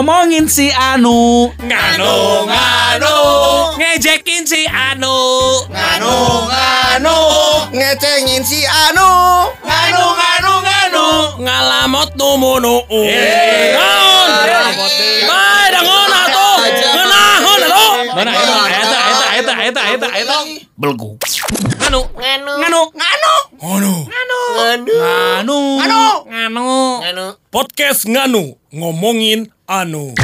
ngomongin si Anu, Nganu nganu ngejekin si Anu, nganu nganu ngecengin si Anu nganu nganu nganu ngalamot numunu. Eh. Naon? Bae dangon atuh. Ngeunahon atuh. Mana eta eta eta eta eta eta eta belgu. Anu, nganu nganu, nganu nganu, nganu nganu, Nganu. nganu. nganu Podcast nganu ngomongin anu.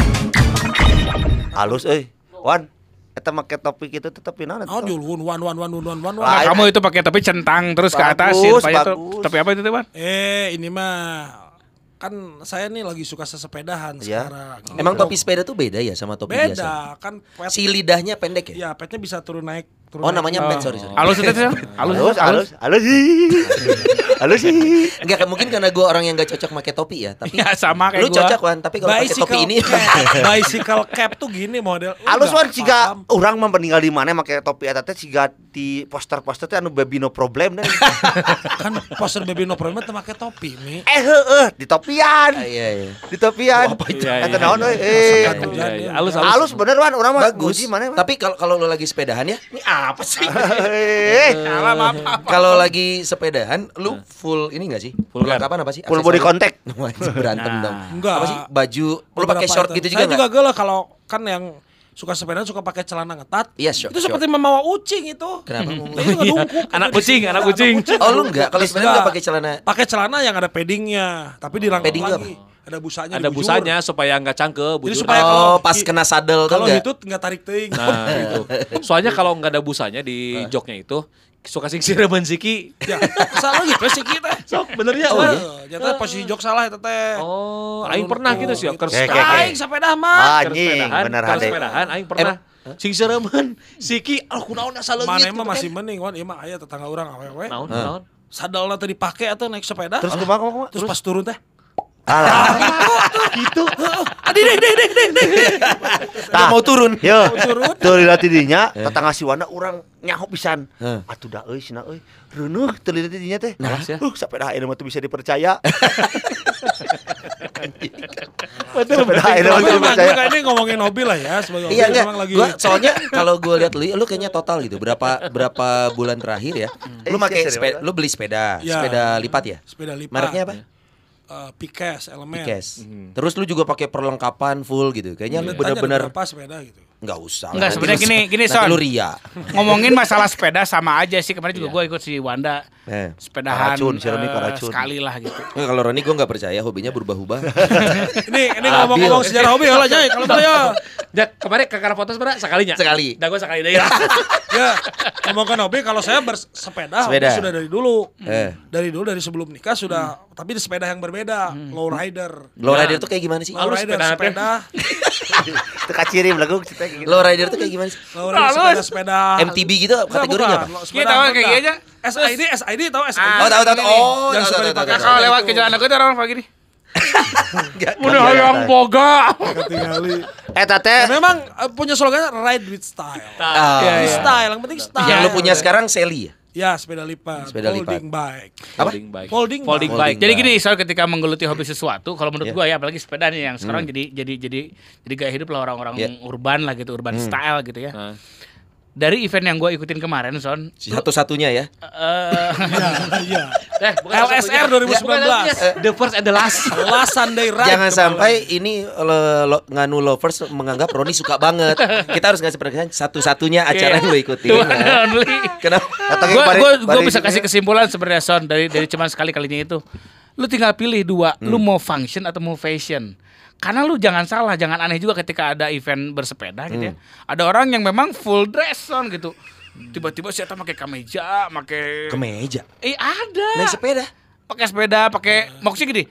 halus euy wan eta make topi kitu teh topi naon Oh, eta? julun wan wan wan wan wan wan. Nah, kamu itu pakai topi centang terus ke atas Bagus, supaya itu bagus. topi apa itu teh, Wan? Eh ini mah kan saya nih lagi suka sesepedahan Iya. sekarang. Emang topi sepeda tuh beda ya sama topi biasa? beda kan pet, Si lidahnya pendek ya? ya petnya bisa turun naik Oh namanya pet, sorry sorry. Halus itu teh. Halus, halus halus halus sih halus sih Enggak, mungkin karena gue orang yang gak cocok pakai topi ya. Tapi Ya, sama kayak lu gua. cocok Wan, tapi kalau pakai topi ini cap. bicycle cap tuh gini model. Halus nggak wan urang mah meninggal di mana make topi eta teh siga di poster-poster teh anu baby no problem deh kan poster baby no problem teh pakai topi mi. eh heueuh di topian Ah, Iya iya. di topian Apa itu? Iya, eta iya. naon euy Iya, eh iya, iya. Halus halus bener wan urang mah Bagus. Tapi kalau kalau lu lagi sepedahan ya, ini apa sih? eh kalau lagi sepedahan, lu full ini gak sih? Full Perlengkapan apa sih? full body contact berantem Nah. dong. Enggak. Apa sih? Baju, lu pakai short gitu juga Saya juga enggak? gelo kalau kan yang suka sepeda suka pakai celana ketat. Iya, short, Itu seperti short. membawa ucing itu. Kenapa? Nah, itu ngedungkuk. Anak gitu di kucing, anak kucing. Oh lu enggak? Kalau sepeda enggak pakai celana Pakai celana yang ada paddingnya, tapi Padding itu lagi. Ada busanya. Ada dibujur. busanya supaya nggak cangke Jadi bujur. supaya kalau Oh, pas i- kena sadel tuh Kalau itu nggak tarik ting. Nah, itu. Soalnya kalau nggak ada busanya di joknya itu suka sing sireman siki. ya, salah gitu sih kita. Sok benernya. Oh, Oh, iya. Jatuh posisi jok salah itu teh. oh aing pernah gitu sih. Kayak- Aing sepeda mah. anjing bener hade sepedahan aing pernah. Sing sireman siki ah kunaon asa leungit. Mana gitu emang masih mending wan, ieu mah aya tetangga urang awewe. Naon naon. Sadalna teh dipake atuh naik sepeda. terus kumaha kumaha Terus pas turun teh. Alah Adi deh deh deh deh deh. Tah, mau turun. Yo, turun. teu lihat dinya, tetangga si Wana urang nyaho pisan. Heh. Atuh da euy cenah euy. Reuneuh teu lihat dinya teh. Nah, sia. Uh, sepeda ayeuna mah bisa dipercaya. Dipercaya. gue ini ngomongin hobi lah ya sebagai hobi Iya enggak. emang lagi Gua soalnya kalau gue lihat lu, lu kayaknya total gitu. Berapa berapa bulan terakhir ya? Lu Eh, pakai lu beli sepeda, Iya. sepeda lipat ya? sepeda lipat. Mereknya apa? Eh, Pikes, elemen. Pikes. Terus lu juga pakai perlengkapan full gitu. Kayaknya lu Ditanya ada bener-bener berapa sepeda gitu. nggak usah. Enggak, Nanti sebenarnya lu- gini- gini, Son. lu ria. Ngomongin masalah sepeda sama aja sih. Kemarin juga gue ikut si Wanda. Eh. Sepedahan Karacun, si Roni eh, karacun. sekali lah gitu. Nggak, kalau Roni gue nggak percaya hobinya berubah-ubah. Ini ini ngomong-ngomong sejarah hobi lah Jay. Kalau saya Ya, kemarin kakak foto sebenarnya sekalinya. Sekali. Dah gua sekali deh. ya. ya ngomongkan hobi kalau saya bersepeda Sepeda. sudah dari dulu. Eh. Dari dulu dari sebelum nikah sudah tapi di sepeda yang berbeda, low rider. Low rider tuh kayak gimana sih? Low rider sepeda sepeda, Teu kaciri lagu cerita kayak gitu. Low rider tuh kayak gimana sih? low rider sepeda sepeda. MTB gitu kategorinya apa? Kita tahu kayak gini aja. SID, SID tahu SID. Oh tahu tahu. Oh, Yang suka dipakai. Kalau lewat ke jalan aku itu orang pagi nih. Udah yang iya. boga. Ketinggali. Eta Ya, teh memang eh, punya slogan ride with style. Ah. Iya, iya. Style, yang penting style. Yang lu punya sekarang Sally ya? Ya, sepeda lipat. Sepeda lipat. Folding bike. Apa? Folding bike. Folding Folding bike. bike. Jadi gini, soal ketika menggeluti hobi sesuatu, kalau menurut Iya. gua ya, apalagi sepeda nih yang sekarang jadi jadi jadi jadi gaya hidup lah orang-orang Iya. urban lah gitu, urban style gitu ya. Nah. Dari event yang gue ikutin kemarin, Son, Satu-satunya ya. eh Iya, iya. Eh, bukan LSR satunya. 2019. Bukan satunya. The first and the last. Last Sunday ride. Jangan kemarin. sampai ini lo, lo- nganu lovers menganggap Roni suka banget. Kita harus ngasih perhatian satu-satunya acara yang lo ikutin. Iya. Ya. Kenapa? Gue bisa kasih ya. kesimpulan sebenarnya Son dari dari cuman sekali kalinya itu. Lu tinggal pilih dua, lu mau function atau mau fashion. Karena lu jangan salah, jangan aneh juga ketika ada event bersepeda gitu ya. Ada orang yang memang full dress Son gitu. Tiba-tiba siapa pakai kemeja, pakai Kemeja. Eh ada. Naik sepeda. pakai sepeda, pakai maksudnya gini.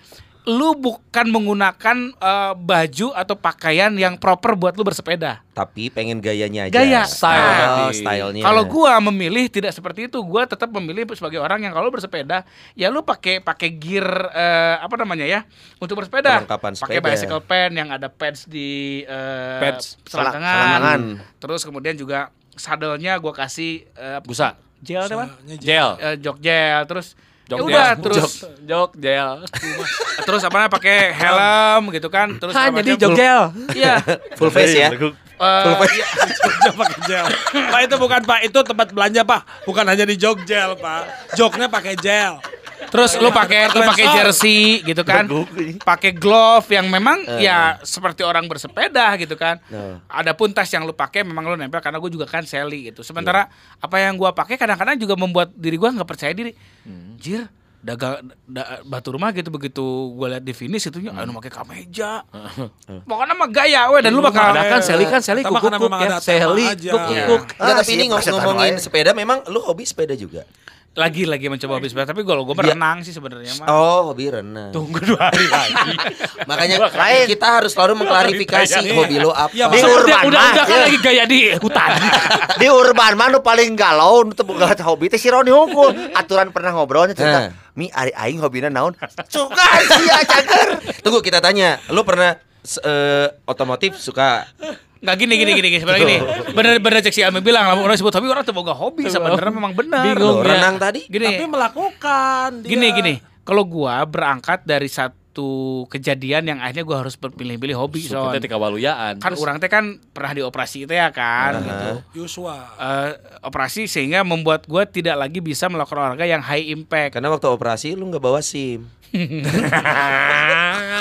Lu bukan menggunakan eh, baju atau pakaian yang proper buat lu bersepeda. Tapi pengen gayanya aja. Gaya. Style Oh, stylenya. Kalau gua memilih tidak seperti itu, gua tetap memilih sebagai orang yang kalau bersepeda, ya lu pakai pakai gear eh, apa namanya ya untuk bersepeda. Pakai bicycle pen yang ada pads di eh, Pads. selangkangan. Terus kemudian juga sadelnya gua kasih eh, Busa. gel. Gel. Jok gel terus Ya Jok udah gel. terus Jok gel. terus apa namanya pakai helm gitu kan terus Hanya apa di macam. jok gel. Iya. Full face ya. Eh, Jogja pakai gel. Pak itu bukan Pak, itu tempat belanja Pak. Bukan hanya di Jogjel Pak. Joknya pakai gel. Terus lu pakai lu pakai jersey gitu kan. Pakai glove yang memang ya seperti orang bersepeda gitu kan. Nah. Adapun tas yang lu pakai memang lu nempel karena gue juga kan seli gitu. Sementara apa yang gua pakai kadang-kadang juga membuat diri gua nggak percaya diri. Jir, dagang da, batu rumah gitu begitu gua lihat di finish itu anu pakai kameja. Pokoknya mah gaya we dan lu bakal Ada kan Seli kan Seli kukuk memang ya. Seli aja. kuk Iya. kuk. Enggak, Ah, tapi ini ngomongin sepeda memang lu hobi sepeda juga. Lagi-lagi mencoba hobi sepeda tapi kalau gue berenang sih sebenarnya mah. Oh, hobi renang. Tunggu dua hari lagi. Makanya Lain. kita harus selalu mengklarifikasi hobi lo apa. Iya, Di urban udah mah, udah kan ya. lagi gaya di hutan. di urban mah nu paling galau nu teu boga hobi teh si Roni Hungkul. Aturan pernah ngobrolnya cerita. Mi ari aing hobina naon? Suka sia cager. Tunggu kita tanya, lu pernah eh, otomotif suka Nggak gini gini gini, gini sebenarnya gini. Bener bener cek si Almi bilang lah orang sebut hobi orang tuh boga hobi sebenarnya memang benar. Bingung. Ya. renang tadi? Gini. Tapi melakukan. dia. Gini gini. Kalau gua berangkat dari satu kejadian yang akhirnya gua harus berpilih-pilih hobi Kita soal tika waluyaan. kan orang teh kan pernah dioperasi itu ya kan gitu. Yuswa. Eh, operasi sehingga membuat gua tidak lagi bisa melakukan olahraga yang high impact. karena waktu operasi lu nggak bawa SIM.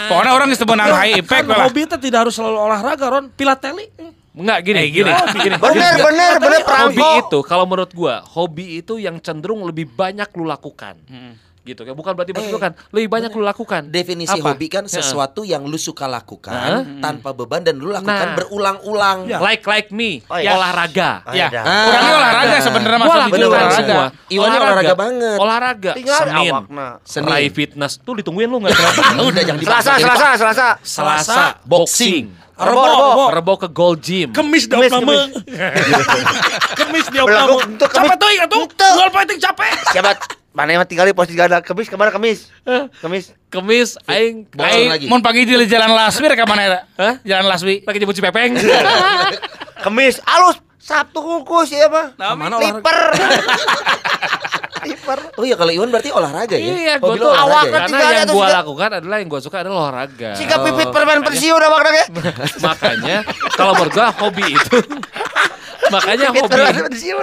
Pokoknya orang yang sebenarnya high impact kan hobi itu tidak harus selalu olahraga Ron. Pilateli. Enggak gini, Eh, gini, gini. gini. Bener bener bener Hobi perangko. itu kalau menurut gua, hobi itu yang cenderung lebih banyak lu lakukan. Gitu kan. Bukan berarti Eh, bukan, lebih banyak lu lakukan. Definisi Apa? hobi kan Ya. sesuatu yang lu suka lakukan Heeh. tanpa beban dan lu lakukan Nah. berulang-ulang. Ya. Like like me, Oh, iya. olahraga. Ah, Ya, dah. Ah. orangnya olahraga sebenarnya jujur bener, olahraga. semua. Iwannya olahraga banget. Olahraga. Senin. awakna. Senin. Rai fitness. Tuh ditungguin lu enggak? Udah jangan. Selasa Selasa Selasa. Selasa boxing. Rebo, Rebo, rebo. Rebo ke Gold Gym. Kemis di Kemis, opname. Kemis di Belagu, opname. untuk kemis. Capek tuh ingat tuh. Jual fighting capek. Siapa? Mana yang tinggal di pos tiga ada kemis ke mana kemis? Kemis. Kemis aing Aing lagi. mau pagi di jalan Laswi ke mana ya? Hah? Jalan Laswi. pakai jemput si Pepeng. Kemis alus Sabtu kukus ya mah. Mana? Liper. Liper. Oh iya kalau Iwan berarti olahraga ya? Iya, gue tuh awak ya? Karena Tinggal yang gue lakukan adalah yang gue suka adalah olahraga. Jika pipit permen pensiun udah ge. Makanya kalau menurut gue hobi itu makanya hobi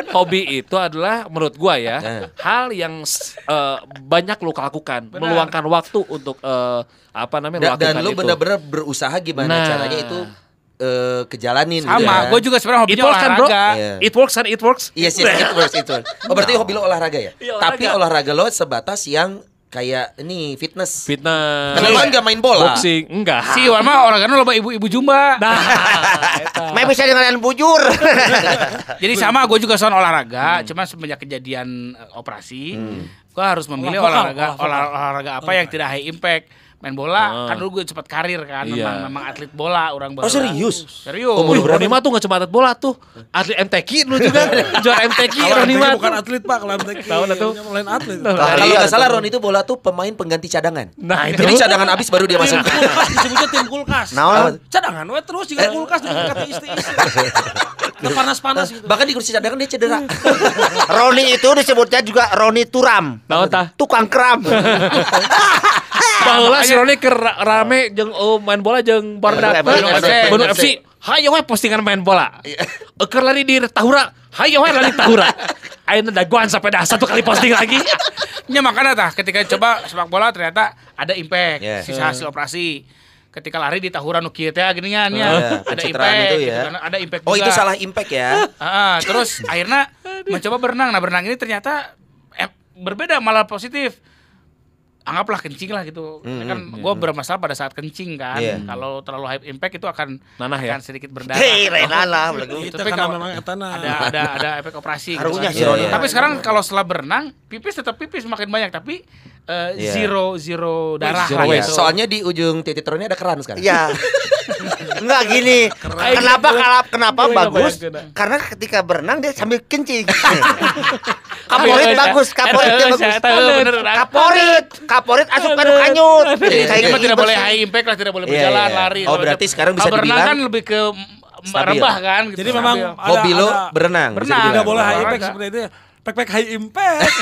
hobi itu adalah menurut gua ya Eh. hal yang eh, banyak lu lakukan meluangkan waktu untuk eh, apa namanya Da- dan melakukan lu itu. bener-bener berusaha gimana Nah. caranya itu eh, kejalanin gitu Sama, ya. gue juga sebenarnya It hobinya works kan bro? olahraga. Iya. It works kan? It works? Yes, yes, it works, it works. Oh berarti hobi lo olahraga ya? Iya, olahraga. Tapi olahraga lo sebatas yang kayak ini fitness. Fitness. Karena lo kan gak main bola. Boxing enggak. Si Iwan mah olahraga loba ibu-ibu jumba. Nah, eta. Mah bisa dengan bujur. Jadi sama gue juga soal olahraga, cuma semenjak kejadian eh, operasi, gue harus memilih Olah olahraga olah vokal. olah- olahraga apa yang tidak high impact. Main bola, kan dulu gue cepat karir kan, Iya. memang, memang atlet bola orang Oh serius? Serius. Umur Roni mah tuh gak cuma atlet bola tuh Atlet MTQ lu juga Juara MTQ Roni mah bukan atlet pak, kalau MTQ Tahu dah tuh. lain atlet. Kalau Iya, nggak salah betul. Ron itu bola tuh pemain pengganti cadangan. Nah itu Jadi cadangan habis baru dia masuk. Kulkas disebutnya tim kulkas. Naon? Cadangan we terus juga kulkas dikati istri-istri. Nah, panas-panas gitu. Bahkan di kursi cadangan dia cedera. Roni itu disebutnya juga Roni Turam. Tahu tah Tukang kram. Baheula si Roni keur ra- rame jeung oh, main bola jeung Bardak Bandung FC. Hayo we postingan main bola. Eker lari di Tahura. Hayo we lari Tahura. Ayeuna daguan sampai dah satu kali posting lagi. Ya makanya tah ketika coba sepak bola ternyata ada impact Yeah. sisa hasil operasi. Ketika lari di tahuran nu kieu teh geuningan ya. Iya, ada impact itu gitu ya. kan. Ada impact Oh juga. itu salah impact ya? Terus akhirnya mencoba berenang. Nah, berenang ini ternyata eh, berbeda malah positif. Anggaplah kencing lah gitu. Hmm, kan gue bermasalah pada saat kencing kan. Iya. Kalau terlalu high impact itu akan Nanah ya? akan sedikit berdarah. Hei, Renala belagu. Itu Tapi kalau- memang etana. ada ada ada efek operasi gitu Karunya kan. si Roni. Tapi sekarang kalau setelah berenang, pipis tetap pipis makin banyak tapi eh, Iya. zero zero darah Zero lah Iya, gitu. Soalnya di ujung titik turunnya ada keran sekarang. Iya. Enggak gini. Kenapa kenapa kenapa Gue nggak bagus? Karena ketika berenang dia sambil kencing. kaporit Iya, bagus, kaporitnya bagus. Kaporit, kaporit asup kan kanyut. Jadi kayak ini mah tidak boleh high impact lah, tidak boleh Iya, berjalan, iya. lari. Oh, berarti sekarang bisa kalau berenang dibilang kan lebih ke stabil. merebah kan gitu. Jadi memang ada- Hobi lo berenang. Berenang. dibilang. tidak boleh high impact seperti itu. ya. Pek-pek high impact.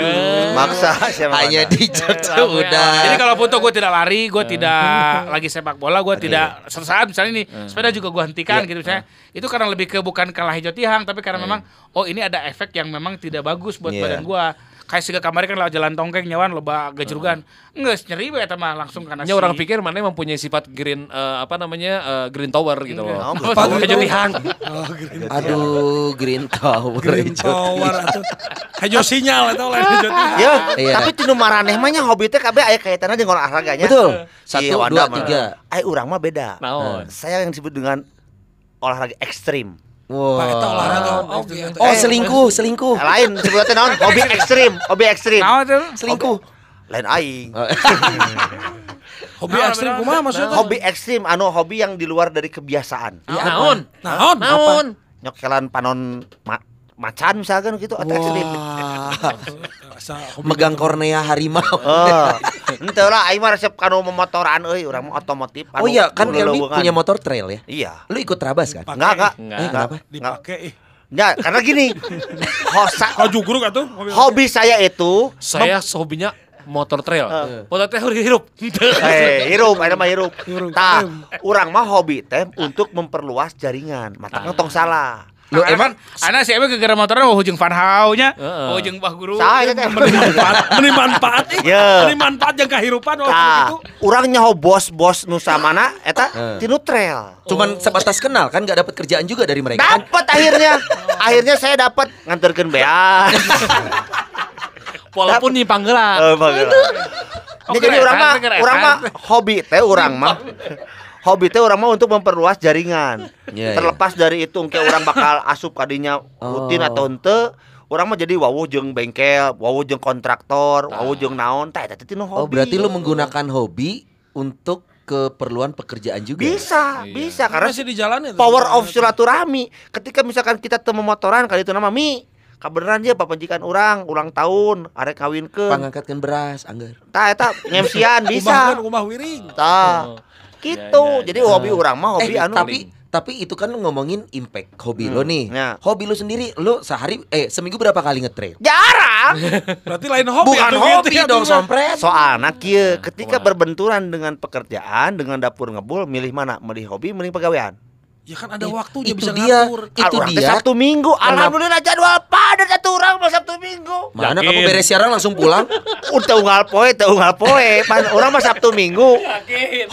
Maksa siapa Hanya di Jogja udah. Jadi kalau foto gue tidak lari, gue tidak lagi sepak bola, gue tidak sesaat misalnya nih sepeda juga gue hentikan gitu misalnya. Itu karena lebih ke bukan kalah hijau tiang, tapi karena memang oh ini ada efek yang memang tidak bagus buat Iya. badan gue. Kayak sih kemarin kan lewat jalan tongkeng nyawan loba gejrugan. Enggak nyeri we eta mah langsung karena Hanya orang pikir mana mempunyai sifat green eh, apa namanya eh, green tower gitu loh. Apa kejutihan? Oh, Aduh, Green Tower. green tower atuh. Hijau sinyal atau lain. Ya, Iya. tapi tinu maraneh mah nya hobi teh kabeh aya kaitannya dengan olahraganya. Betul. Satu, Iya, Wanda dua, tiga. Eh urang mah beda. Saya yang disebut dengan olahraga ekstrim. Pak eta Wah. olahraga oke. Oh, selingkuh, selingkuh. Lain disebutnya naon? Hobi ekstrim, hobi ekstrim. Nah, itu Selingkuh. Lain aing. Hobi Naon, ekstrim naon, kumaha maksudnya? Hobi ekstrim anu hobi yang di luar dari kebiasaan. Naon? Naon? Naon? Nyokelan panon ma- macan misalkan gitu atau Megang kornea harimau. Oh, ente lah aing mah resep kanu memotoran euy, urang mah otomotif. Oh iya, kan leuleungan. punya motor trail ya. Iya. Lu ikut Trabas kan? Enggak, enggak. Enggak. Eh? Dipakai ih. Enggak, karena gini. Hosa, jugruk atuh? Hobi. hobi saya itu Saya hobinya motor trail. Motor trail hirup. Eh, hirup, ada mah hirup. Hirup. Tah, urang mah hobi teh untuk memperluas jaringan. Matangna tong salah. Lu emang Anak sih emang gara motornya mau hujung Van nya, mau hujung Bah Guru. Eta teh? Meni manfaat, meni manfaat ih. Ya. Meni manfaat jeung kahirupan oh Tah, gitu. urang nyaho bos-bos nu samana eta tinu trail. cuman sebatas kenal kan nggak dapat kerjaan juga dari mereka kan? Dapat akhirnya. akhirnya saya dapat nganterkeun beas. Walaupun nyimpang gerak. Eh, bageula. Oh, jadi orang mah orang mah hobi teh orang mah hobi teh orang mah untuk memperluas jaringan. Iya, Terlepas dari itu engke orang bakal asup kadinya rutin Oh. atau henteu, orang mah jadi wawuh jeung bengkel, wawuh jeung kontraktor, wawuh jeung naon teh eta teh tinu hobi. Oh berarti lu menggunakan hobi untuk keperluan pekerjaan juga. bisa, Iya. bisa karena Masih di jalan itu. power of silaturahmi. Ketika misalkan kita teu memotoran kali itu nama mi kabeneran dia papanjikan orang ulang tahun arek kawinkeun Pangangkatkan beras, anggar. tah eta ngemsian Umah bisa kan umah wiring. tah gitu. Ya, ya, jadi hobi orang mah hobi eh, anu. tapi tapi itu kan lu ngomongin impact hobi lo nih. ya. Hobi lu sendiri, lu sehari eh seminggu berapa kali ngetrail? jarang. Berarti lain hobi Bukan atuh hobi gitu ya, dong, sompret. soalnya kieu ketika berbenturan dengan pekerjaan dengan dapur ngebul milih mana? Milih hobi milih pegawaian Ya kan ada It- waktunya itu bisa dia. ngatur. Itu orang dia. Sabtu Minggu alhamdulillah jadwal padat satu orang mah Sabtu Minggu Mana Yakin. kamu beres siaran langsung pulang? udah unggal poe teu unggal poe orang mah Sabtu Minggu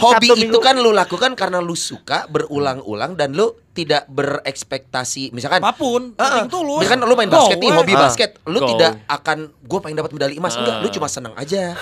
Hobi Sabtu itu Minggu. kan lu lakukan karena lu suka berulang-ulang dan lu tidak berekspektasi misalkan Apa pun, Heeh. penting tulus. Misalkan lu main basket nih, hobi Ah. basket, lu Go. tidak akan gua pengen dapat medali emas enggak, lu cuma senang aja.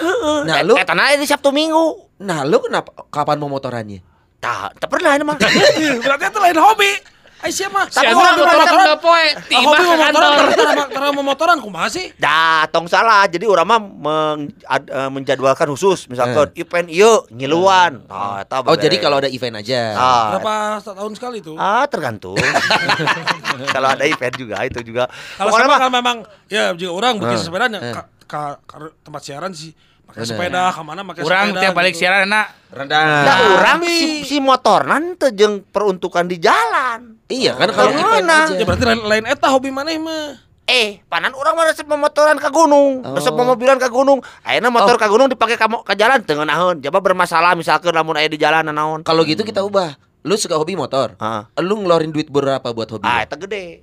Nah, lu eta na ini Sabtu Minggu nah lu kenapa kapan mau motorannya? Tah teu pernah ini mah Berarti itu lain hobi. Aisyah mah. Si Tapi Andra hobi motoran poe. Ah, Tiba Hobi ke kantor. karena karena memotoran kumaha sih? Dah, tong salah. Jadi orang mah meng- ad- eh, menjadwalkan khusus, misalkan event ieu ngiluan. Nah, eta Oh, jadi kalau ada event aja. ah, Berapa tahun sekali tuh? ah tergantung. kalau ada event juga itu juga. Kalau sama mah kan memang ya jika orang bikin Ah. sepeda Eh. ka, ka, ka- tempat siaran sih pakai sepeda ke mana pakai Orang tiap balik gitu. siaran enak. Rendah. Nah, orang Tapi- si, si motor nanti jeung peruntukan di jalan. Iya kan kalau mana? aja. Ya berarti lain, lain eta hobi maneh mah. Eh, panan orang mah resep memotoran ke gunung, Oh. resep memobilan ke gunung. Ayeuna motor ke gunung dipakai kamu ke jalan teu naon. Coba bermasalah misalkan lamun aya di jalan naon. Kalau gitu kita ubah. Lu suka hobi motor? Ah. Lu ngeluarin duit berapa buat hobi? Ah, eta gede.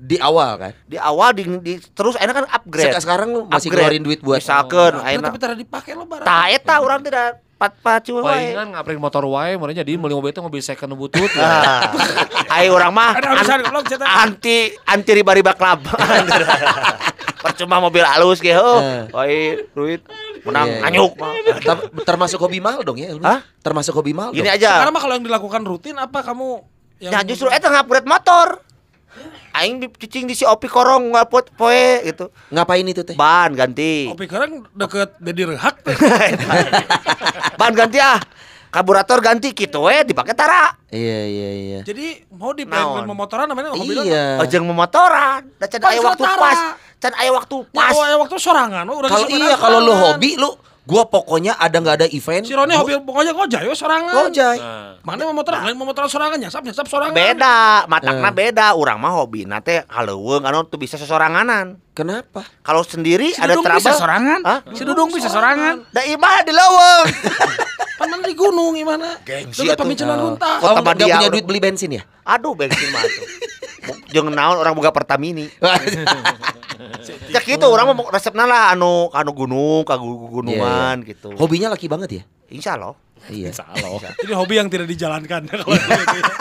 Di awal kan? Di awal di, di- terus ayeuna kan upgrade. Seka- sekarang lu masih Upgrade. ngeluarin duit buat misalkan Nah, ayeuna tapi tara dipakai lo barang. tah eta urang tidak pat pacu wae. Palingan ngaprin motor wae, mana jadi meuli mobil itu mobil second butut. Ah. Ai urang mah an- anti anti riba-riba klub. Percuma mobil halus ge heuh. Eh. Wae duit menang Iya, iya. anyuk. Ter- termasuk hobi mahal dong ya? Hah? Termasuk hobi mahal Gini dong? aja. Sekarang mah kalau yang dilakukan rutin apa kamu yang Nah justru eta ngupgrade motor. Aing di- cicing di si Opi korong ngapot poe gitu. Ngapain itu teh? Ban ganti. Kopi sekarang deket Dedi Rehak teh. Ban ganti ah. Karburator ganti gitu we dipake tara. Iya iya iya. Jadi mau di Naon? memotoran namanya. Iya. Ojeng memotoran. Da can Pan aya waktu pas. Can aya waktu Pas. Ya, waktu sorangan Kalau iya kalau lu hobi lu Gua pokoknya ada nggak ada event. Si Roni gua- hobi pokoknya gojay we sorangan. Gojay. Mana mau motor, lain mau motor sorangan nyasap nyasap sorangan. Beda, matakna beda. Urang mah hobi nate haleuweung anu tuh bisa sesoranganan. Kenapa? Kalau sendiri Si ada Dudung trouble. bisa sorangan. Hah? Si Dudung bisa sorangan. Da imah di leuweung. Pan mana di gunung gimana? Gengsi Dekat atuh. pemiculan runtah. Kota Oh, nggak Badia punya duit beli bensin ya? Aduh bensin mah tuh. Jeung naon orang boga Pertamini. Ya gitu orang mah resepna lah anu anu gunung, ka gu- gunungan gitu. Hobinya laki banget ya? Insya Allah. Iya. Ini hobi yang tidak dijalankan kalau gitu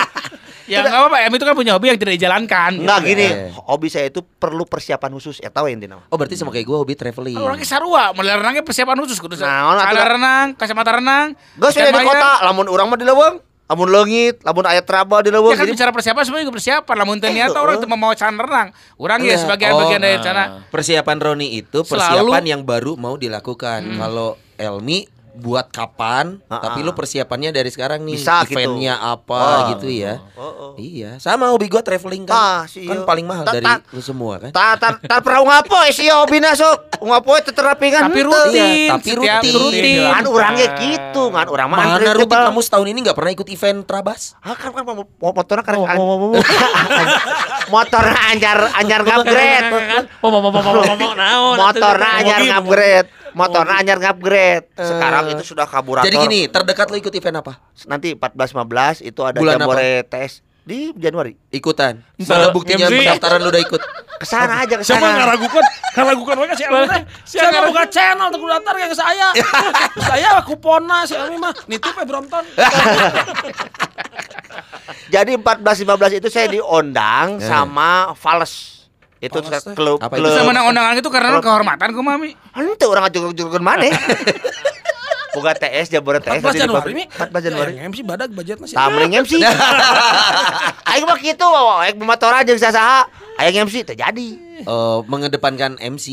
ya. Enggak apa-apa, Em itu kan punya hobi yang tidak dijalankan. Enggak gitu. gini, Eh. hobi saya itu perlu persiapan khusus. Ya tahu ya intinya. Oh berarti sama kayak gue hobi traveling. Kalau orangnya sarua, model renangnya persiapan khusus kudu. Nah, atuh Kala da- renang, kacamata renang. Gue sudah di kota, lamun orang mah di leuweung, lamun leungit, lamun aya trouble di leuweung. Ya kan Jadi bicara persiapan sebenarnya juga persiapan. Lamun teu niat Eh, orang itu mau can renang. Orang ya Enggak. sebagian Oh, bagian dari nah. sana. Persiapan Roni itu Selalu- persiapan yang baru mau dilakukan. Kalau Elmi buat kapan, Ah, tapi ah. lu persiapannya dari sekarang nih. Bisa gitu. Eventnya apa Wah. gitu ya. Oh, oh. Iya, sama hobi gue traveling kan. Ah, si kan paling mahal Ta- dari ta- lu semua kan. Tak tak tak pernah ngapoe sih hobina sok. Ngapoe teu terapingan. Tapi rutin, Iya, tapi rutin. rutin. Kan urangnya gitu, kan urang mah Mana rutin kamu setahun ini nggak pernah ikut event Trabas? Ah, kan kan mo- mo- motornya kan motornya anjar anjar ngupgrade. Mau mau mau mau mau mau naon. Motornya anyar Mobil, ngupgrade. Motornya anyar ngupgrade. Sekarang itu sudah karburator. Jadi gini, terdekat lu ikut event apa? nanti 14 15 itu ada Bulan Jambore TS di Januari. Ikutan. Mana buktinya MC. pendaftaran lu udah ikut? Ke sana aja Siapa ke sana. ngaragukan? Ngaragukan mereka si teh. Siapa buka channel tuh datar yang saya. saya kupona si Elmi mah nitip ya Brompton. Jadi 14 15 itu saya diundang sama Fales. Itu teh? klub Apa itu? klub. Sama undangan itu karena kehormatan ku mami. Henteu orang ngajur-ngajurkeun maneh. Boga TS Jambore TS 14 tadi di Januari pabrik. mi. 14 Januari. Ya, MC badak budget masih. Tamring MC. Aing mah kitu, aing memotoran jeung sasaha. Aing MC teh jadi. Eh, mengedepankan MC.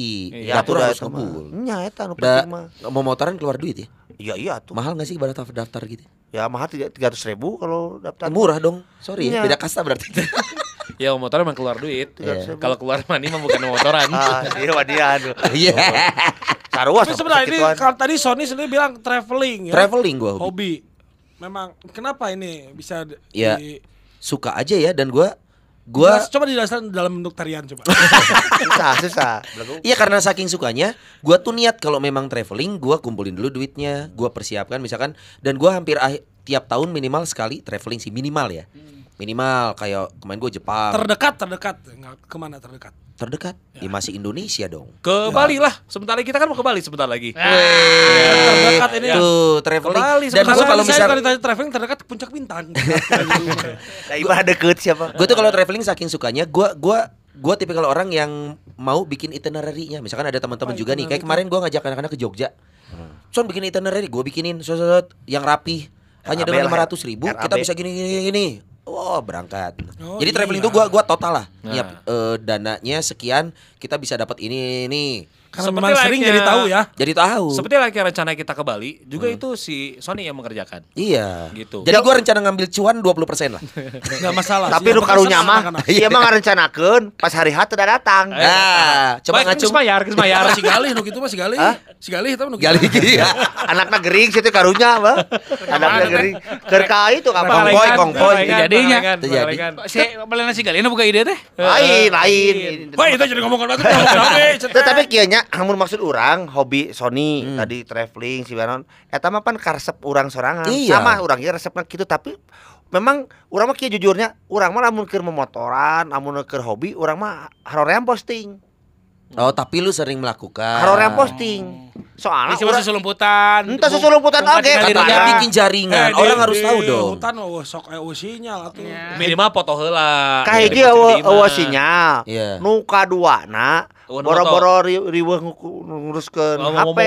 Ya Dapur harus kebul. Nya eta nu Udah penting mah. mau motoran keluar duit ya? Iya iya tuh. Mahal gak sih pada daftar daftar gitu? Ya mahal tiga ratus ribu kalau daftar. Murah dong. Sorry ya, beda kasta berarti. Ya motor emang keluar duit. Iya. Kalau keluar mani mah bukan motoran. Ah, iya wadiah aduh. Iya. Sarua Tapi sebenarnya ini kalau tadi Sony sendiri bilang traveling ya. Traveling gua hobi. hobi. Memang kenapa ini bisa Ya. di- Suka aja ya dan gua gua coba dijelaskan dalam bentuk tarian coba. susah susah. Iya karena saking sukanya, gua tuh niat kalau memang traveling, gua kumpulin dulu duitnya, gua persiapkan misalkan dan gua hampir ah- tiap tahun minimal sekali traveling sih minimal ya. Minimal kayak kemarin gua Jepang. terdekat terdekat Nggak, ke mana terdekat? terdekat. Ya masih Indonesia dong. Ke Bali lah. Sebentar lagi kita kan mau ke Bali sebentar lagi. terdekat ini ya. Tuh traveling. Bali, dan gua kalau saya misal kalau ditanya traveling terdekat puncak bintang. Nah, ibadah deket siapa? gue tuh kalau traveling saking sukanya, gua gua gua tipikal orang yang mau bikin itinerary-nya. Misalkan ada teman-teman Apa juga nih, kayak kemarin gua ngajak anak-anak ke Jogja. Son bikin itinerary, gua bikinin sosot yang rapi. Hanya dengan lah lima ya. ratus ribu RAB. kita bisa gini gini gini. Wow berangkat. Oh, Jadi traveling iya. itu gua gua total lah. Nah. Niap eh, dananya sekian kita bisa dapat ini ini. Karena Seperti memang sering jadi tahu ya. Jadi tahu. Seperti lagi rencana kita ke Bali, juga itu si Sony yang mengerjakan. Iya. Gitu. Jadi gua rencana ngambil cuan 20% lah. Enggak masalah. Tapi nu karunya mah ieu mah ngarencanakeun pas hari H teu da datang. Nah, coba ngacung. geus bayar, geus bayar. si Galih nu kitu mah si Galih. Si Galih itu nu Gali gini ya. Anakna gering situ karunya mah. Anakna gering. Keur ka itu ka Kongkoy, kongkoy. Jadinya. pengalengan, Terjadi. pengalengan. Si nasi galena buka ide teh. Lain, lain. Wah, itu jadi ngomongkan banget Tetapi kieu nya hamun maksud urang hobi Sony tadi traveling si Banon eta mah pan karesep urang sorangan. Iya. Sama urang ge resepna kitu tapi memang urang mah kieu jujurnya urang mah lamun keur memotoran, lamun keur hobi urang mah haroream posting. Oh, tapi lu sering melakukan. Haroream posting. Soalnya Isi masih sulumputan. Entah sesulumputan ngalir katanya bikin jaringan. Orang harus tahu dong. Hutan oh, sok eueuh sinyal atuh. Minimal foto heula. Dari eueuh posisi eueuh lima. sinyal. Iya. Nu kaduana Eueuh nu boro-boro ri- riweuh nguruskeun Oh, HP.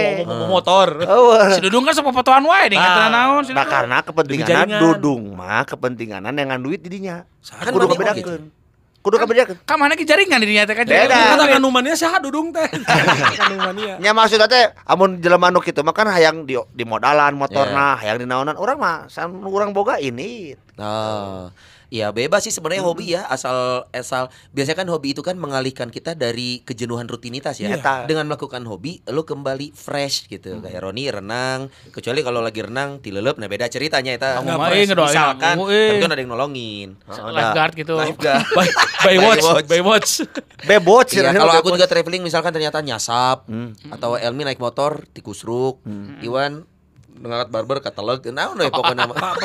motor. Si Dudung kan sok fotoan wae nih Ah. ngatuna naon si Nah Dudung. karena kepentingan dudung mah kepentingan dengan duit didinya. Kan Kudu mana kebedakeun. Kudu kebedakeun. Ka mana ki jaringan dirinya teh kan. Beda. Kata kanumania sih dudung teh. Kanumania. Nya maksudnya teh amun jelema nu kitu mah kan hayang di di modalan motorna, hayang di naonan. Urang mah san urang boga ini. Oh. Ya bebas sih sebenarnya hobi ya asal asal biasanya kan hobi itu kan mengalihkan kita dari kejenuhan rutinitas ya. Iya. Dengan melakukan hobi lo kembali fresh gitu. Kayak Roni renang, kecuali kalau lagi renang tilelep nah beda ceritanya itu. Misalkan aku, eh. tapi kan ada yang nolongin. Lifeguard gitu. Lifeguard. By, by watch, by watch. Bebot sih. Iya, rasanya kalau aku juga traveling misalkan ternyata nyasap atau Elmi naik motor tikusruk, Iwan ngeliat barber kataleg, nah udah pokoknya mah.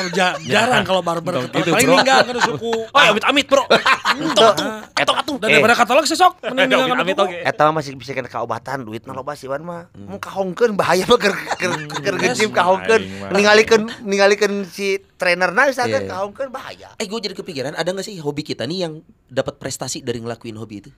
Jarang kalau barber gitu, Paling enggak kan suku. Oh, ya amit-amit, Bro. Etok atuh. Dan daripada katalog sesok. Mending Amit dengan amit oke. Eta mah masih bisa kena kaobatan duit nah loba sih Wan mah. Mau kahongkeun bahaya mah keur keur keur ngejim kahongkeun. Ningalikeun ningalikeun si trainerna misalkan Iya. kahongkeun bahaya. Eh gue jadi kepikiran ada gak sih hobi kita nih yang dapat prestasi dari ngelakuin hobi itu?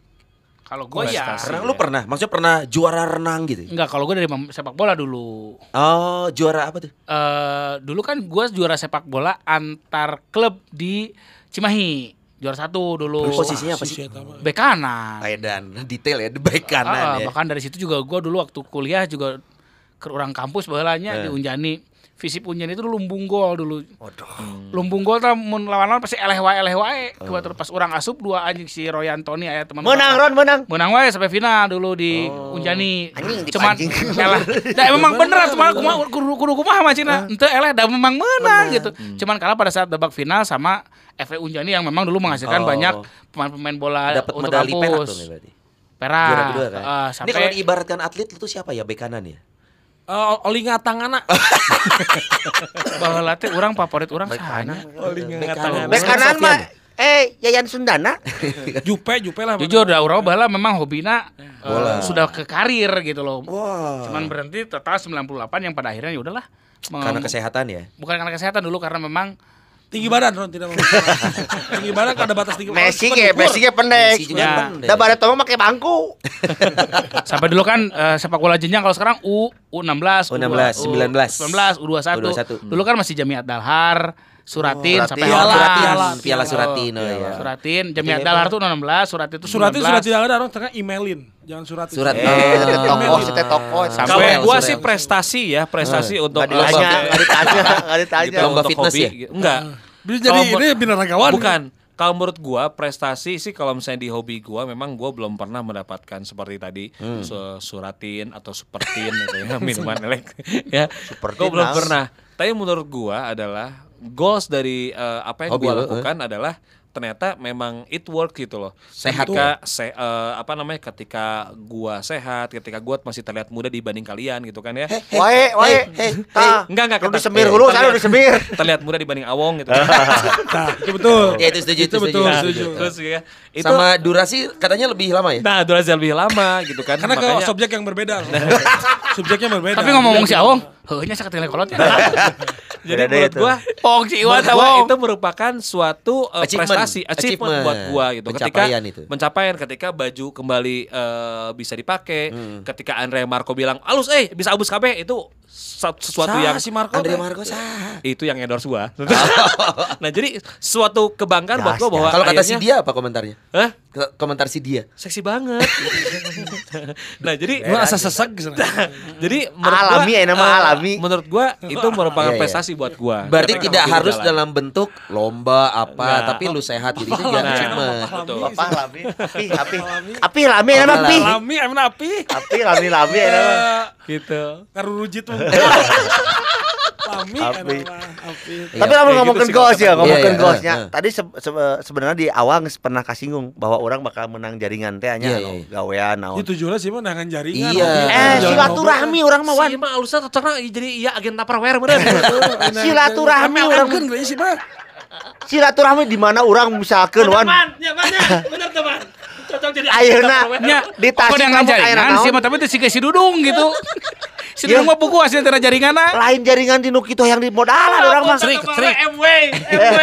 Kalau gue ya. Renang lu pernah? Maksudnya pernah juara renang gitu? Enggak, kalau gue dari sepak bola dulu. Oh juara apa tuh? eh dulu kan gue juara sepak bola antar klub di Cimahi. Juara satu dulu. Posisinya apa Si sih? Bek kanan. Edan detail ya Ah, kanan ya. Bahkan dari situ juga gue dulu waktu kuliah juga ke orang kampus balanya Eh. di Unjani. Visip Unjani itu lumbung gol dulu. Waduh. Lumbung gol tuh mun lawan-lawan pasti eleh wae eleh wae. Kebetulan terus pas orang asup dua anjing si Royan Tony aya teman Menang Ron, menang. menang wae sampai final dulu di Unjani. Anjing, Cuman elah. Da memang bener cuma kumaha kudu kudu kumaha mah cina. Henteu eleh da memang menang gitu. Cuman kalah pada saat babak final sama FV Unjani yang memang dulu menghasilkan Oh. banyak pemain-pemain bola untuk medali perak kampus. Perak. Kedua kan? Eh, Ini sampai kalau diibaratkan atlet itu siapa ya bek kanan ya? Eh, Oli ngatang anak. bahwa teh orang favorit orang sahanya. Bek kanan. Bek kanan mah eh Yayan Sundana. Jupe, jupe lah. Jujur dah orang bahala memang hobina eh, sudah ke karir gitu loh. Cuman berhenti total 98 yang pada akhirnya ya udahlah. Karena kesehatan ya. bukan karena kesehatan dulu karena memang Tinggi badan Ron tidak mau. tinggi badan kan ada batas tinggi Messi Suka ge, diukur. Messi ge pendek. Messi juga Ya. pendek. Da bare tong make bangku. sampai dulu kan eh, sepak bola jenjang kalau sekarang U U16, U16, 19. 19, U21. U21. Dulu kan masih Jamiat Dalhar, Suratin Oh, sampai Suratin. Suratin, Piala Gitu. Suratin, oh iya. Suratin, Jamiat Dalhar tuh 16, Suratin itu Suratin 19. sudah tidak ada Ron, tengah emailin. Jangan suratin. Surat. Eh, Oh. toko, si toko. Sampai- Kalau gua sih prestasi ya, prestasi untuk ditanya, eh, enggak ditanya, enggak ditanya. gitu, Lomba untuk fitness hobi, ya? gitu. Enggak. Jadi Kalau ini binaragawan. Bukan. Kalau menurut gua prestasi sih kalau misalnya di hobi gua memang gua belum pernah mendapatkan seperti tadi su- suratin atau supertin gitu ya minuman elek ya. Gua belum pernah. Tapi menurut gua adalah goals dari eh, apa yang gua lo, lakukan adalah ternyata memang it work gitu loh. Sehat ketika se- eh, apa namanya ketika gua sehat, ketika gua masih terlihat muda dibanding kalian gitu kan ya. Wae, wae. Enggak enggak kata- disemir eh, dulu, saya terlihat- udah disemir. Terlihat muda dibanding Awong gitu. kan. Nah, itu betul. Ya itu setuju, itu Itu betul, setuju. setuju. Terus ya, itu Sama durasi katanya lebih lama ya? Nah, durasi lebih lama gitu kan. Karena ke Makanya- subjek yang berbeda. Ron. Subjeknya berbeda. Tapi ngomong si Awong, heunya sakit kolot ya. Jadi menurut gua Pong si Iwan itu merupakan suatu uh, Achievement. Prestasi, achievement, Achievement. buat gua gitu. Pencapaian ketika itu. pencapaian ketika baju kembali uh, bisa dipakai, ketika Andre Marco bilang, "Alus eh bisa abus KB" itu sesuatu Sah, yang si Marco. Andre teh. Marco sah. itu yang endorse gua. nah, jadi suatu kebanggaan buat gua bahwa Kalau kata si dia apa komentarnya? Hah? Komentar si dia. Seksi banget. nah, jadi Lu asa sesek gitu. jadi menurut gua, Alami, ya, nama eh, alami. Menurut gua itu merupakan Iya, iya. prestasi buat gua. Berarti tidak harus jalan. dalam bentuk lomba apa, tapi lu sehat jadi itu jadi Nah, achievement. betul. Bapak lami, api, api, api lami nama Lami. api, Lami, emang api. api lami lami ya nama. Gitu. Karurujit tuh. Lami, Api. api. Tapi Iya, kayak ngomongin gitu kalau ya, ngomongin Iya, iya, gosnya. heeh. Tadi se- se- sebenarnya di awal geus pernah kasinggung bahwa orang bakal menang jaringan teh anya Iya, anu, iya. gawean naon. Itu tujuannya sih mah nangan jaringan. Iya. hobi. Eh, silaturahmi orang mah wan. Si mah alusnya cocoknya jadi iya agen Tupperware bener. ngobrol. Silaturahmi orang. kan kayaknya sih mah. Silaturahmi di mana orang misalkan wan ya mana? Bener teman. Cocok jadi ayeuna Nya, di Tasik kamu ayeuna naon? sih mah tapi si si Dudung gitu. Si Iya. Dudung mah buku hasil tera jaringanna. lain jaringan di nu kitu yang di modalan orang mah. Trik, trik. MW, MW.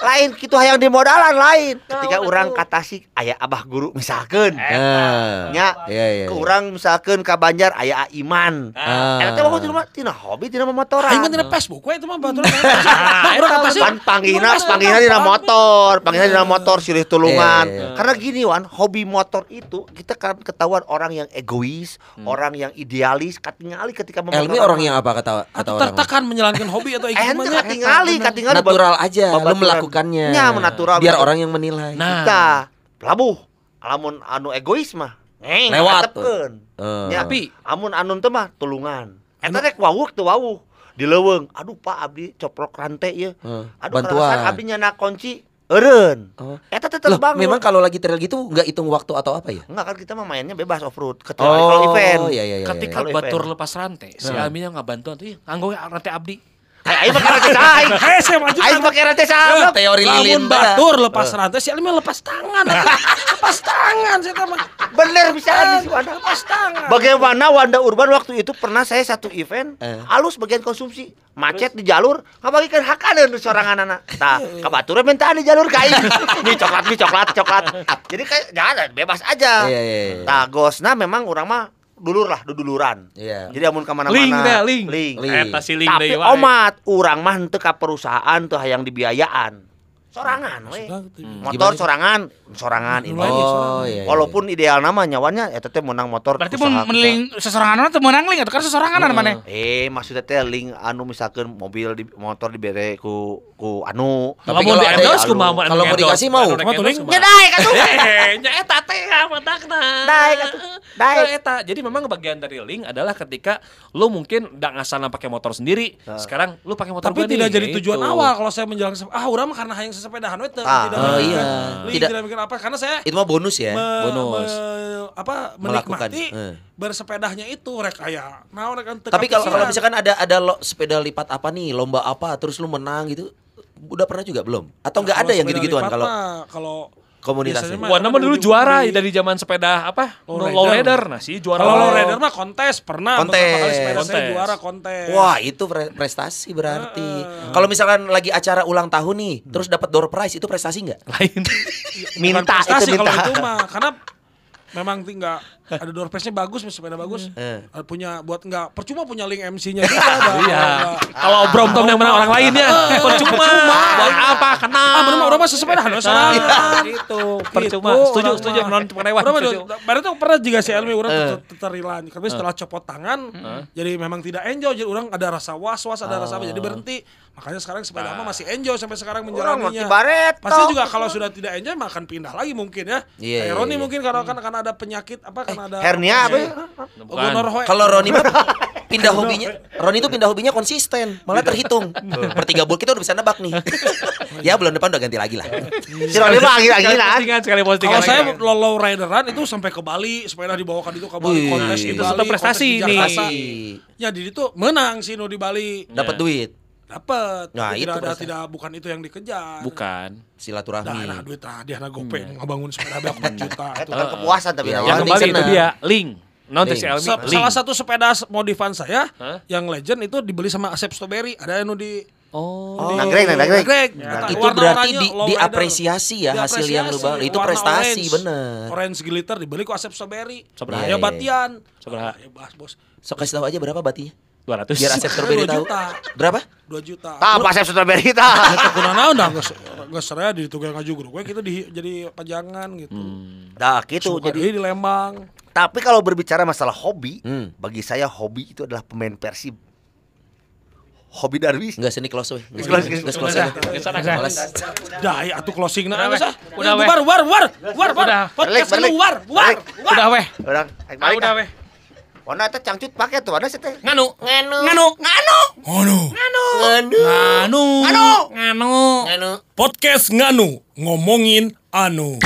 lain kitu yang di modalan lain. Ketika orang ka Tasik aya abah guru misalkan. Nah. nya Iya, iya. ke urang misalkan ka Banjar aya Iman. Ah. Eta mah tina tina hobi tina memotoran. Aing mah tina Facebook we itu mah kata sih. Pan panggihna panggihna dina motor, panggihna dina motor silih tulungan. Iya, iya, Karena gini Wan, hobi motor itu kita kan ketahuan orang yang egois, orang yang idealis, katingal katingali ketika Elmi orang yang apa kata kata Atau orang? tertekan menjalankan hobi atau gimana? katingali, katingali. Natural aja, lu melakukannya. Ya, menatural. Biar orang yang menilai. Nah. Kita labuh. Lamun anu egois mah. Ngeng, Lewat. Eh. Ya, Tapi- amun anun teh mah tulungan. Eta rek wawuh teu wawuh. Di leuweung. Aduh Pak abdi coprok rantai ya. Eh, Aduh bantuan. abdi nyana kunci eureun. Oh. Eta teh Loh, terbang. memang kalau lagi trail gitu nggak hitung waktu atau apa ya? Enggak kan kita mah mainnya bebas off road kecuali kalau event. iya iya iya. Ketika Kalau batur event. lepas rantai, si Aminya nggak bantuan tuh, nganggo rantai abdi. Ayo pakai rantai saing. Eh, saya maju. Ayo pakai rantai saing. teori lilin Lamun batur lepas rantai, si Elmi lepas tangan. lepas tangan saya mah. Bener bisa aja sih Wanda. Lepas tangan. Bagaimana Wanda Urban waktu itu pernah saya satu event Eh. halus bagian konsumsi macet di jalur ngabagikan hakaneun tuh sorangan anak tah kabaturnya minta di jalur kain mie coklat mie coklat coklat jadi kayak jangan bebas aja Iya iya. iya. tah gosna memang orang mah dulur lah duduluran Iya. jadi amun ke mana-mana Link dah, link. link. Link. Eta si link tapi wae. omat urang mah henteu ka perusahaan tuh hayang dibiayaan sorangan we motor sorangan sorangan ini Oh iya. iya. walaupun ideal nama nyawanya ya teteh menang motor Berarti mun meling sesorangan atau menang link atau kan sesorangan mana? Eh, maksudnya teh link anu misalkan mobil di motor dibere ku ku anu. Tapi kalau endorse yang- kumaha kalau anu mau dikasih mau. Anu Kumaha tuh, kumaha? Nyedai kan tuh. Eh, nya eta teh matakna. Daek atuh. Daek. Eh, eta. Jadi memang bagian dari link adalah ketika lu mungkin ndak ngasana pakai motor sendiri, sekarang lu pakai motor Tapi tidak jadi tujuan gitu. awal kalau saya menjalankan sep- ah urang mah karena hayang sesepedahan we teu Ah. tidak Oh, mikir iya. Tidak- tidak mikir apa karena saya Itu mah bonus ya. me- bonus. me- apa Melakukan, menikmati eh. bersepedahnya itu rek aya naon rek teu Tapi kalau kalau misalkan ada ada lo, sepeda lipat apa nih, lomba apa, terus lu menang gitu, udah pernah juga belum? Atau nggak ada yang gitu-gituan kalau kalau komunitasnya? Wah, nama dulu juara dari zaman sepeda apa? Low Low rider. rider. Nah, sih juara. Kalau low rider mah kontes pernah Kontes. beberapa kali sepeda saya Kontes. juara kontes. Wah itu pre- prestasi berarti. Kalau misalkan lagi acara ulang tahun nih, terus dapat door prize itu prestasi nggak? lain. Minta prestasi itu kalau minta. itu mah karena memang tinggal ada door prize-nya bagus sepeda bagus. Eh. Eh, punya buat enggak percuma punya link MC-nya juga ada. Iya. Kalau Brompton yang menang orang lain ya, percuma. Buat apa? Kenal. Ah, bener mah udah mah sesepeda Nah, sorangan. gitu. Percuma. Setuju, orang setuju. Non pengerewan. Orang Baru tuh pernah juga si Elmi orang Eh. ter- terterilan karena setelah copot tangan jadi memang tidak enjoy jadi orang ada rasa was-was ada rasa apa jadi berhenti makanya sekarang sepeda mah masih enjoy sampai sekarang menjalaninya pasti juga kalau sudah tidak enjoy mah akan pindah lagi mungkin ya Iya, kayak iya, Roni iya. mungkin karena kan karena ada penyakit apa karena ada Hernia apa ya? Kalau Roni mah pindah hobinya, Roni itu pindah hobinya konsisten, malah terhitung. Per tiga bulan kita udah bisa nebak nih. ya bulan depan udah ganti lagi lah. Si Roni mah angin-anginan. Postingan sekali postingan. Kalau saya low, low rideran itu sampai ke Bali, sepeda dibawakan itu ke Bali kontes itu suatu prestasi nih. Ya di itu menang sih nu di Bali. Dapat duit, Dapat. Nah, Tapi itu tidak ada prestasi. tidak bukan itu yang dikejar. Bukan. silaturahmi. Nah, nah duit ah dia na gope ngabangun sepeda beak 4 juta. Itu Itu. kan kepuasan tapi naon. Yang kembali itu dia link. Non Link. Salah satu sepeda modifan saya Hah? yang legend itu dibeli sama Asep Strawberry. Ada yang di Oh. Oh. Nagrek, nagrek. Nagrek. Ya. Itu berarti di, diapresiasi ya hasil yang lu bang. Itu prestasi orange. bener. Orange glitter dibeli ku Asep Strawberry. Sabaraha? Ya batian. Sabaraha? Ah, Ya bos. Sok kasih tahu aja berapa batinya? 200. Biar Asep Strawberry Dua tahu. juta. Berapa? 2 juta. Tah pas Asep Strawberry tah. Eta kunana udah geus geus saya di tukang ngajuguruk we kita di jadi pajangan gitu. Dah gitu Suka jadi di Lembang. tapi kalau berbicara masalah hobi, Hmm. bagi saya hobi itu adalah pemain Persib. Hobi Darwis. Enggak seni close we. Nggak Close, seni- nggak close Males. Dah ya atuh closing na Udah, geus weh. ah. Udah, weh. War war war war war. Udah. Podcast lu war war. balik. war. Udah weh. Ah, udah ah. weh. Warna teh cangcut pakai tuh, warna sih teh. Nganu. Nganu. Nganu. Nganu. Ngono. Nganu. Nganu. Nganu. Nganu. Nganu. Podcast Nganu ngomongin anu.